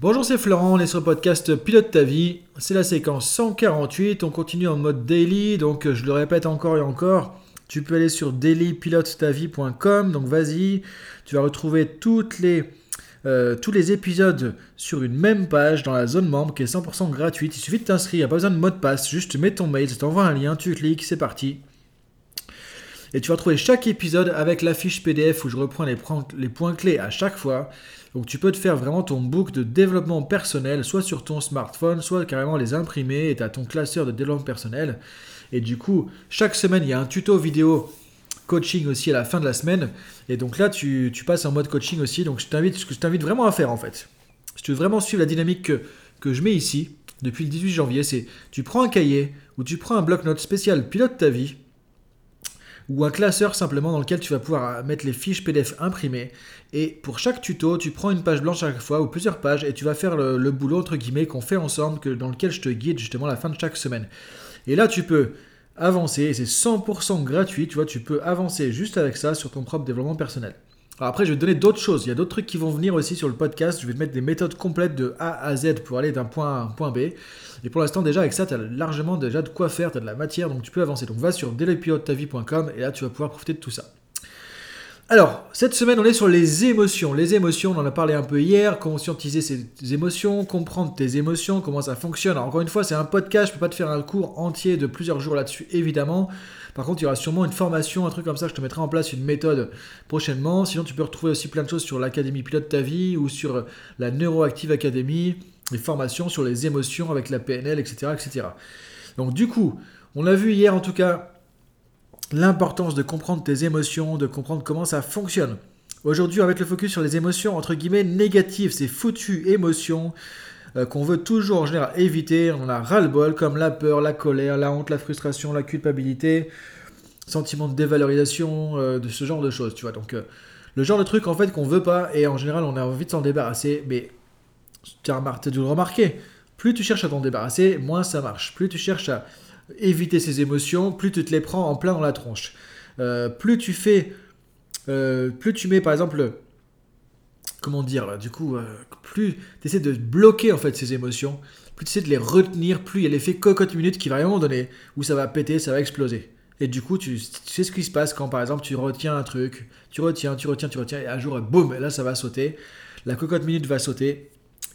Bonjour, c'est Florent, on est sur le podcast Pilote ta vie. C'est la séquence 148, on continue en mode daily, donc je le répète encore et encore. Tu peux aller sur dailypilotetavie.com, donc vas-y, tu vas retrouver toutes les, euh, tous les épisodes sur une même page dans la zone membre qui est 100% gratuite. Il suffit de t'inscrire, pas besoin de mot de passe, juste tu mets ton mail, ça t'envoie un lien, tu cliques, c'est parti. Et tu vas trouver chaque épisode avec la fiche PDF où je reprends les, points clés à chaque fois. Donc tu peux te faire vraiment ton book de développement personnel, soit sur ton smartphone, soit carrément les imprimer et tu as ton classeur de développement personnel. Et du coup, chaque semaine, il y a un tuto vidéo coaching aussi à la fin de la semaine. Et donc là, tu, passes en mode coaching aussi. Donc je t'invite, ce que je t'invite vraiment à faire en fait. Si tu veux vraiment suivre la dynamique que, que je mets ici, depuis le 18 janvier, c'est tu prends un cahier ou tu prends un bloc-notes spécial pilote ta vie ou un classeur simplement dans lequel tu vas pouvoir mettre les fiches PDF imprimées. Et pour chaque tuto, tu prends une page blanche à chaque fois ou plusieurs pages et tu vas faire le, boulot entre guillemets qu'on fait ensemble, que, dans lequel je te guide justement à la fin de chaque semaine. Et là, tu peux avancer et c'est 100% gratuit. Tu vois, tu peux avancer juste avec ça sur ton propre développement personnel. Après, je vais te donner d'autres choses. Il y a d'autres trucs qui vont venir aussi sur le podcast. Je vais te mettre des méthodes complètes de A à Z pour aller d'un point A à un point B. Et pour l'instant, déjà, avec ça, tu as largement déjà de quoi faire. Tu as de la matière, donc tu peux avancer. Donc va sur dailypilotetavie.com et là, tu vas pouvoir profiter de tout ça. Alors, cette semaine, on est sur les émotions. Les émotions, on en a parlé un peu hier, conscientiser ses émotions, comprendre tes émotions, comment ça fonctionne. encore une fois, c'est un podcast, je ne peux pas te faire un cours entier de plusieurs jours là-dessus, évidemment. Par contre, il y aura sûrement une formation, un truc comme ça, je te mettrai en place une méthode prochainement. Sinon, tu peux retrouver aussi plein de choses sur l'Académie Pilote Ta Vie ou sur la Neuroactive Academy, les formations sur les émotions avec la PNL, etc. etc. Donc du coup, on a vu hier en tout cas l'importance de comprendre tes émotions, de comprendre comment ça fonctionne. Aujourd'hui, avec le focus sur les émotions entre guillemets négatives, ces foutues émotions euh, qu'on veut toujours en général éviter, on en a ras-le-bol, comme la peur, la colère, la honte, la frustration, la culpabilité, sentiment de dévalorisation, euh, de ce genre de choses, tu vois. Donc, euh, le genre de truc en fait qu'on veut pas, et en général on a envie de s'en débarrasser, mais tu as dû le remarquer, plus tu cherches à t'en débarrasser, moins ça marche. Plus tu cherches à éviter ces émotions, plus tu te les prends en plein dans la tronche. Euh, plus tu fais, euh, plus tu mets par exemple, comment dire, du coup, euh, plus tu essaies de bloquer en fait ces émotions, plus tu essaies de les retenir, plus il y a l'effet cocotte minute qui va à un moment donné où ça va péter, ça va exploser. Et du coup, tu, sais ce qui se passe quand par exemple tu retiens un truc, tu retiens, tu retiens, tu retiens, et un jour, boum, là ça va sauter, la cocotte minute va sauter,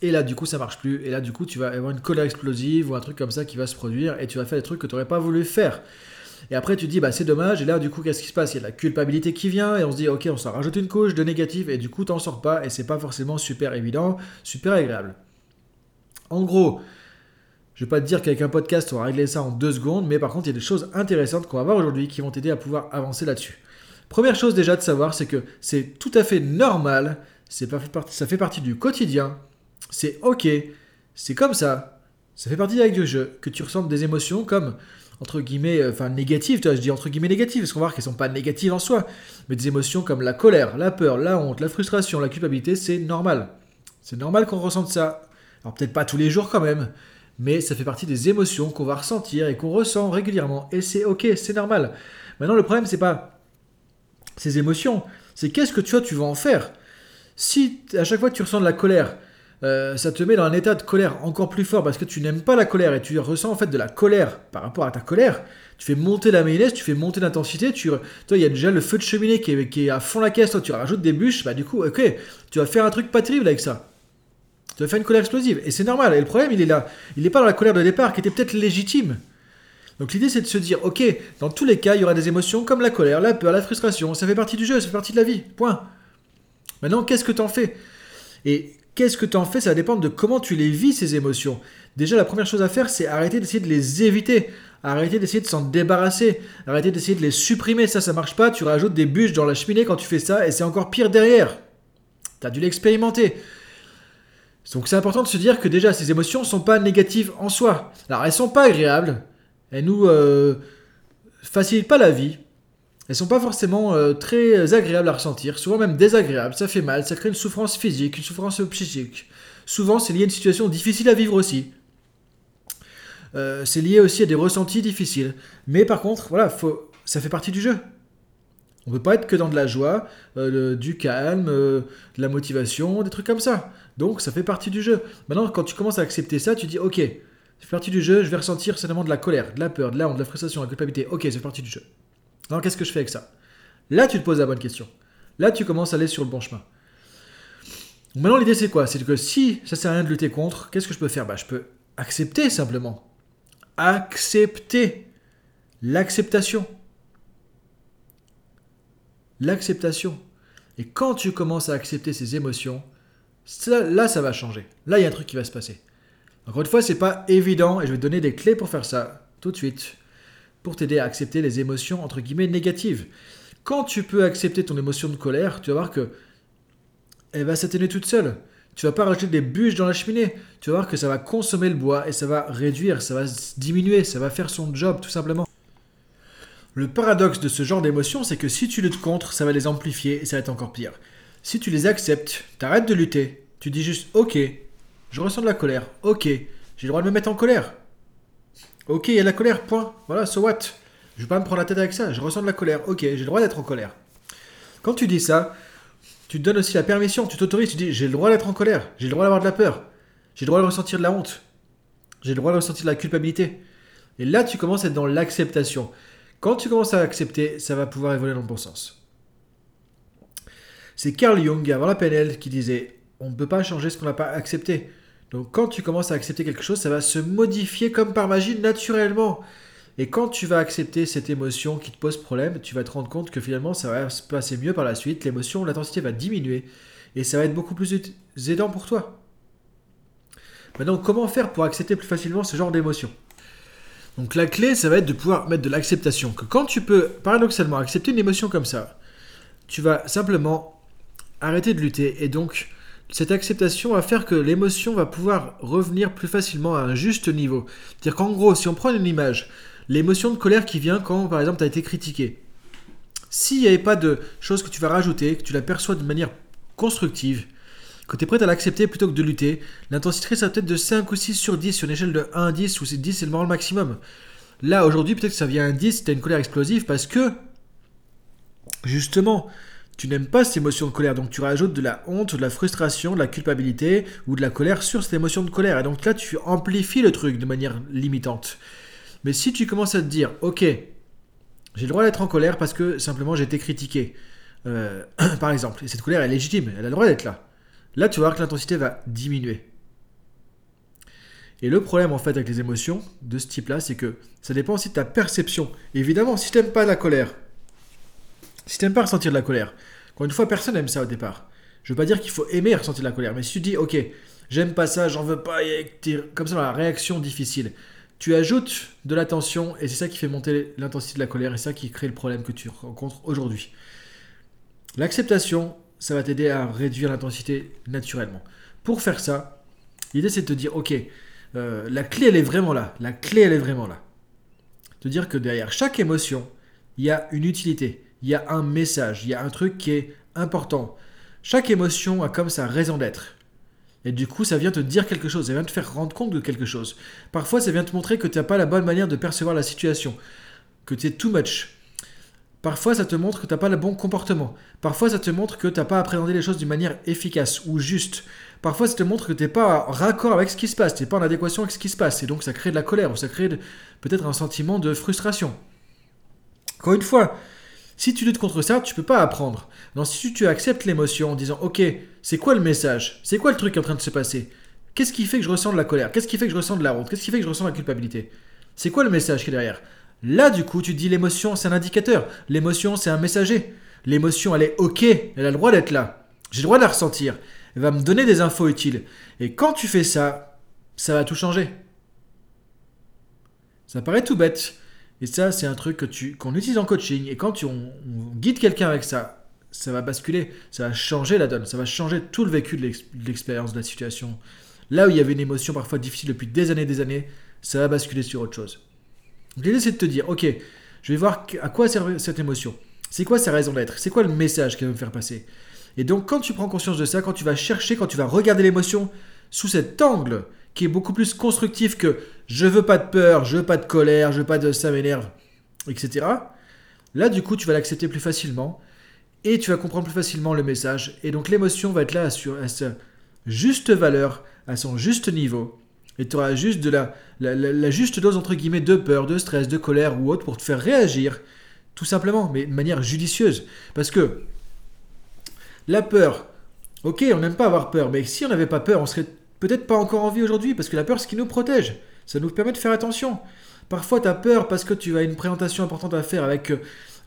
et là, du coup, ça marche plus. Et là, du coup, tu vas avoir une colère explosive ou un truc comme ça qui va se produire et tu vas faire des trucs que tu n'aurais pas voulu faire. Et après, tu te dis, bah, c'est dommage. Et là, du coup, qu'est-ce qui se passe? Il y a la culpabilité qui vient et on se dit, ok, on s'en rajoute une couche de négatif et du coup, t'en sors pas et c'est pas forcément super évident, super agréable. En gros, je vais pas te dire qu'avec un podcast, on va régler ça en deux secondes, mais par contre, il y a des choses intéressantes qu'on va voir aujourd'hui qui vont t'aider à pouvoir avancer là-dessus. Première chose déjà de savoir, c'est que c'est tout à fait normal, ça fait partie du quotidien c'est ok, c'est comme ça, ça fait partie le jeu, que tu ressentes des émotions comme, entre guillemets, euh, enfin négatives, tu vois, je dis entre guillemets négatives, parce qu'on va voir qu'elles sont pas négatives en soi, mais des émotions comme la colère, la peur, la honte, la frustration, la culpabilité, c'est normal. C'est normal qu'on ressente ça. Alors peut-être pas tous les jours quand même, mais ça fait partie des émotions qu'on va ressentir et qu'on ressent régulièrement, et c'est ok, c'est normal. Maintenant, le problème, c'est pas ces émotions, c'est qu'est-ce que tu tu vas en faire? Si à chaque fois que tu ressens de la colère, euh, ça te met dans un état de colère encore plus fort parce que tu n'aimes pas la colère et tu ressens en fait de la colère par rapport à ta colère. Tu fais monter la mayonnaise, tu fais monter l'intensité. Tu, toi, il y a déjà le feu de cheminée qui est, qui est à fond la caisse. Toi, tu rajoutes des bûches. Bah, du coup, ok, tu vas faire un truc pas terrible avec ça. Tu vas faire une colère explosive. Et c'est normal. Et le problème, il est là. Il n'est pas dans la colère de départ qui était peut-être légitime. Donc l'idée, c'est de se dire, ok, dans tous les cas, il y aura des émotions comme la colère, la peur, la frustration. Ça fait partie du jeu, ça fait partie de la vie. Point. Maintenant, qu'est-ce que tu en fais? Et Qu'est-ce que tu en fais? Ça va dépendre de comment tu les vis, ces émotions. Déjà, la première chose à faire, c'est arrêter d'essayer de les éviter. Arrêter d'essayer de s'en débarrasser. Arrêter d'essayer de les supprimer. Ça, ça marche pas. Tu rajoutes des bûches dans la cheminée quand tu fais ça et c'est encore pire derrière. Tu as dû l'expérimenter. Donc c'est important de se dire que déjà, ces émotions ne sont pas négatives en soi. Alors, elles sont pas agréables. Elles nous euh, facilitent pas la vie. Elles sont pas forcément euh, très agréables à ressentir, souvent même désagréables, ça fait mal, ça crée une souffrance physique, une souffrance psychique. Souvent, c'est lié à une situation difficile à vivre aussi. Euh, c'est lié aussi à des ressentis difficiles. Mais par contre, voilà, ça fait partie du jeu. On peut pas être que dans de la joie, euh, du calme, de la motivation, des trucs comme ça. Donc ça fait partie du jeu. Maintenant, quand tu commences à accepter ça, tu dis ok, ça fait partie du jeu, je vais ressentir certainement de la colère, de la peur, de la honte, de la frustration, de la culpabilité. Ok, ça fait partie du jeu. Alors qu'est-ce que je fais avec ça? Là, tu te poses la bonne question. Là, tu commences à aller sur le bon chemin. Maintenant, l'idée, c'est quoi? C'est que si ça sert à rien de lutter contre, qu'est-ce que je peux faire? Bah, Je peux accepter simplement. Accepter. L'acceptation. L'acceptation. Et quand tu commences à accepter ces émotions, là, ça va changer. Là, il y a un truc qui va se passer. Encore une fois, c'est pas évident et je vais te donner des clés pour faire ça tout de suite pour t'aider à accepter les émotions entre guillemets négatives. Quand tu peux accepter ton émotion de colère, tu vas voir que elle va s'atténuer toute seule. Tu vas pas rajouter des bûches dans la cheminée. Tu vas voir que ça va consommer le bois et ça va réduire, ça va diminuer, ça va faire son job tout simplement. Le paradoxe de ce genre d'émotions, c'est que si tu luttes contre, ça va les amplifier et ça va être encore pire. Si tu les acceptes, t'arrêtes de lutter, tu dis juste ok, je ressens de la colère, ok, j'ai le droit de me mettre en colère. Ok, il y a la colère, point. Voilà, so what? Je vais pas me prendre la tête avec ça, je ressens de la colère, ok, j'ai le droit d'être en colère. Quand tu dis ça, tu te donnes aussi la permission, tu t'autorises, tu dis j'ai le droit d'être en colère, j'ai le droit d'avoir de la peur, j'ai le droit de ressentir de la honte, j'ai le droit de ressentir de la culpabilité. Et là, tu commences à être dans l'acceptation. Quand tu commences à accepter, ça va pouvoir évoluer dans le bon sens. C'est Carl Jung, avant la PNL, qui disait on ne peut pas changer ce qu'on n'a pas accepté. Donc quand tu commences à accepter quelque chose, ça va se modifier comme par magie naturellement. Et quand tu vas accepter cette émotion qui te pose problème, tu vas te rendre compte que finalement ça va se passer mieux par la suite, l'émotion, l'intensité va diminuer et ça va être beaucoup plus aidant pour toi. Maintenant, comment faire pour accepter plus facilement ce genre d'émotion? Donc la clé, ça va être de pouvoir mettre de l'acceptation. Que quand tu peux paradoxalement accepter une émotion comme ça, tu vas simplement arrêter de lutter et donc cette acceptation va faire que l'émotion va pouvoir revenir plus facilement à un juste niveau. C'est-à-dire qu'en gros, si on prend une image, l'émotion de colère qui vient quand, par exemple, tu as été critiqué. S'il n'y avait pas de choses que tu vas rajouter, que tu la perçois de manière constructive, que tu es prêt à l'accepter plutôt que de lutter, l'intensité sera peut-être de 5 ou 6 sur 10 sur une échelle de 1 à 10 où c'est 10 c'est le moral maximum. Là, aujourd'hui, peut-être que ça vient à 10 tu as une colère explosive parce que, justement, tu n'aimes pas cette émotion de colère, donc tu rajoutes de la honte, de la frustration, de la culpabilité ou de la colère sur cette émotion de colère. Et donc là, tu amplifies le truc de manière limitante. Mais si tu commences à te dire, ok, j'ai le droit d'être en colère parce que simplement j'ai été critiqué, euh, par exemple, et cette colère est légitime, elle a le droit d'être là. Là, tu vas voir que l'intensité va diminuer. Et le problème en fait avec les émotions de ce type-là, c'est que ça dépend aussi de ta perception. évidemment, si tu n'aimes pas la colère, si tu n'aimes pas ressentir de la colère, encore une fois, personne n'aime ça au départ. Je veux pas dire qu'il faut aimer ressentir de la colère, mais si tu dis, ok, j'aime pas ça, j'en veux pas, et comme ça la réaction difficile, tu ajoutes de la tension et c'est ça qui fait monter l'intensité de la colère et ça qui crée le problème que tu rencontres aujourd'hui. L'acceptation, ça va t'aider à réduire l'intensité naturellement. Pour faire ça, l'idée c'est de te dire, ok, euh, la clé elle est vraiment là, la clé elle est vraiment là. Te dire que derrière chaque émotion, il y a une utilité il y a un message, il y a un truc qui est important. Chaque émotion a comme sa raison d'être. Et du coup, ça vient te dire quelque chose, ça vient te faire rendre compte de quelque chose. Parfois, ça vient te montrer que tu n'as pas la bonne manière de percevoir la situation, que tu es too much. Parfois, ça te montre que tu n'as pas le bon comportement. Parfois, ça te montre que tu n'as pas appréhendé les choses d'une manière efficace ou juste. Parfois, ça te montre que tu n'es pas en raccord avec ce qui se passe, tu n'es pas en adéquation avec ce qui se passe. Et donc, ça crée de la colère ou ça crée peut-être un sentiment de frustration. Encore une fois, si tu luttes contre ça, tu peux pas apprendre. Donc si tu acceptes l'émotion en disant OK, c'est quoi le message? C'est quoi le truc qui est en train de se passer? Qu'est-ce qui fait que je ressens de la colère? Qu'est-ce qui fait que je ressens de la honte? Qu'est-ce qui fait que je ressens de la culpabilité? C'est quoi le message qui est derrière? Là, du coup, tu dis l'émotion, c'est un indicateur. L'émotion, c'est un messager. L'émotion, elle est OK, elle a le droit d'être là. J'ai le droit de la ressentir. Elle va me donner des infos utiles. Et quand tu fais ça, ça va tout changer. Ça paraît tout bête. Et ça, c'est un truc que tu, qu'on utilise en coaching. Et quand tu, on, guide quelqu'un avec ça, ça va basculer, ça va changer la donne, ça va changer tout le vécu de l'expérience, de la situation. Là où il y avait une émotion parfois difficile depuis des années des années, ça va basculer sur autre chose. L'idée, c'est de te dire, ok, je vais voir à quoi sert cette émotion. C'est quoi sa raison d'être? C'est quoi le message qu'elle veut me faire passer? Et donc, quand tu prends conscience de ça, quand tu vas chercher, quand tu vas regarder l'émotion sous cet angle, qui est beaucoup plus constructif que je veux pas de peur, je veux pas de colère, je veux pas de ça m'énerve, etc. là du coup tu vas l'accepter plus facilement et tu vas comprendre plus facilement le message. Et donc l'émotion va être là à, sa juste valeur, à son juste niveau. Et tu auras juste de la, la, juste dose entre guillemets de peur, de stress, de colère ou autre pour te faire réagir, tout simplement, mais de manière judicieuse. Parce que la peur, ok, on n'aime pas avoir peur, mais si on n'avait pas peur, on serait peut-être pas encore en vie aujourd'hui, parce que la peur, ce qui nous protège. Ça nous permet de faire attention. Parfois, tu as peur parce que tu as une présentation importante à faire avec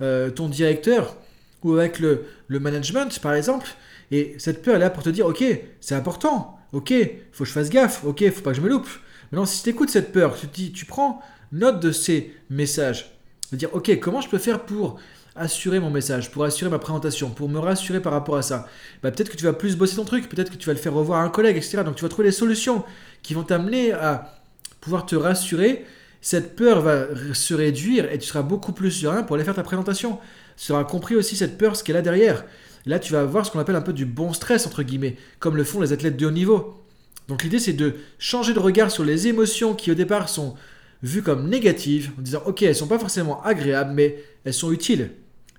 euh, ton directeur ou avec le, management, par exemple. Et cette peur est là pour te dire, ok, c'est important, ok, faut que je fasse gaffe, ok, faut pas que je me loupe. Maintenant, si tu écoutes cette peur, tu, tu prends note de ces messages, dire, ok, comment je peux faire pour assurer mon message, pour assurer ma présentation, pour me rassurer par rapport à ça, bah, peut-être que tu vas plus bosser ton truc, peut-être que tu vas le faire revoir à un collègue, etc. Donc tu vas trouver les solutions qui vont t'amener à pouvoir te rassurer. Cette peur va se réduire et tu seras beaucoup plus serein pour aller faire ta présentation. Tu seras compris aussi cette peur, ce qu'elle a derrière. là, tu vas avoir ce qu'on appelle un peu du bon stress, entre guillemets, comme le font les athlètes de haut niveau. Donc l'idée, c'est de changer de regard sur les émotions qui au départ sont vues comme négatives, en disant, ok, elles sont pas forcément agréables, mais elles sont utiles.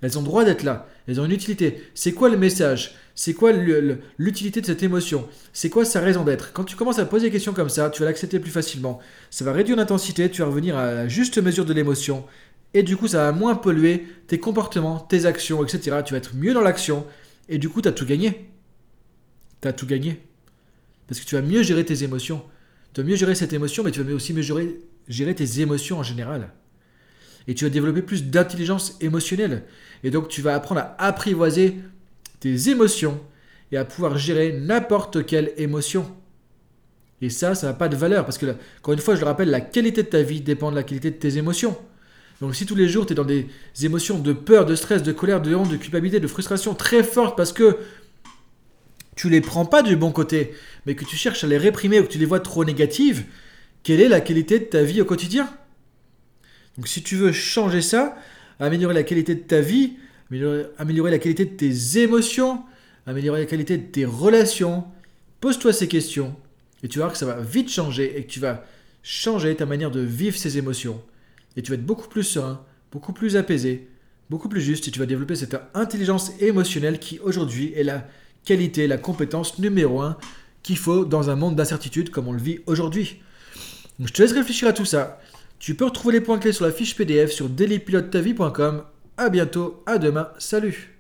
Elles ont droit d'être là. Elles ont une utilité. C'est quoi le message? C'est quoi l'utilité de cette émotion? C'est quoi sa raison d'être? Quand tu commences à poser des questions comme ça, tu vas l'accepter plus facilement. Ça va réduire l'intensité, tu vas revenir à la juste mesure de l'émotion. Et du coup, ça va moins polluer tes comportements, tes actions, etc. Tu vas être mieux dans l'action. Et du coup, tu as tout gagné. Tu as tout gagné. Parce que tu vas mieux gérer tes émotions. Tu vas mieux gérer cette émotion, mais tu vas aussi mieux gérer tes émotions en général et tu vas développer plus d'intelligence émotionnelle. Et donc tu vas apprendre à apprivoiser tes émotions et à pouvoir gérer n'importe quelle émotion. Et ça, ça n'a pas de valeur parce que, encore une fois, je le rappelle, la qualité de ta vie dépend de la qualité de tes émotions. Donc si tous les jours tu es dans des émotions de peur, de stress, de colère, de honte, de culpabilité, de frustration très fortes parce que tu les prends pas du bon côté, mais que tu cherches à les réprimer ou que tu les vois trop négatives, quelle est la qualité de ta vie au quotidien? Donc si tu veux changer ça, améliorer la qualité de ta vie, améliorer, la qualité de tes émotions, améliorer la qualité de tes relations, pose-toi ces questions et tu vas voir que ça va vite changer et que tu vas changer ta manière de vivre ces émotions. Et tu vas être beaucoup plus serein, beaucoup plus apaisé, beaucoup plus juste et tu vas développer cette intelligence émotionnelle qui aujourd'hui est la qualité, la compétence numéro un qu'il faut dans un monde d'incertitude comme on le vit aujourd'hui. je te laisse réfléchir à tout ça. Tu peux retrouver les points clés sur la fiche PDF sur dailypilotetavie.com. A bientôt, à demain, salut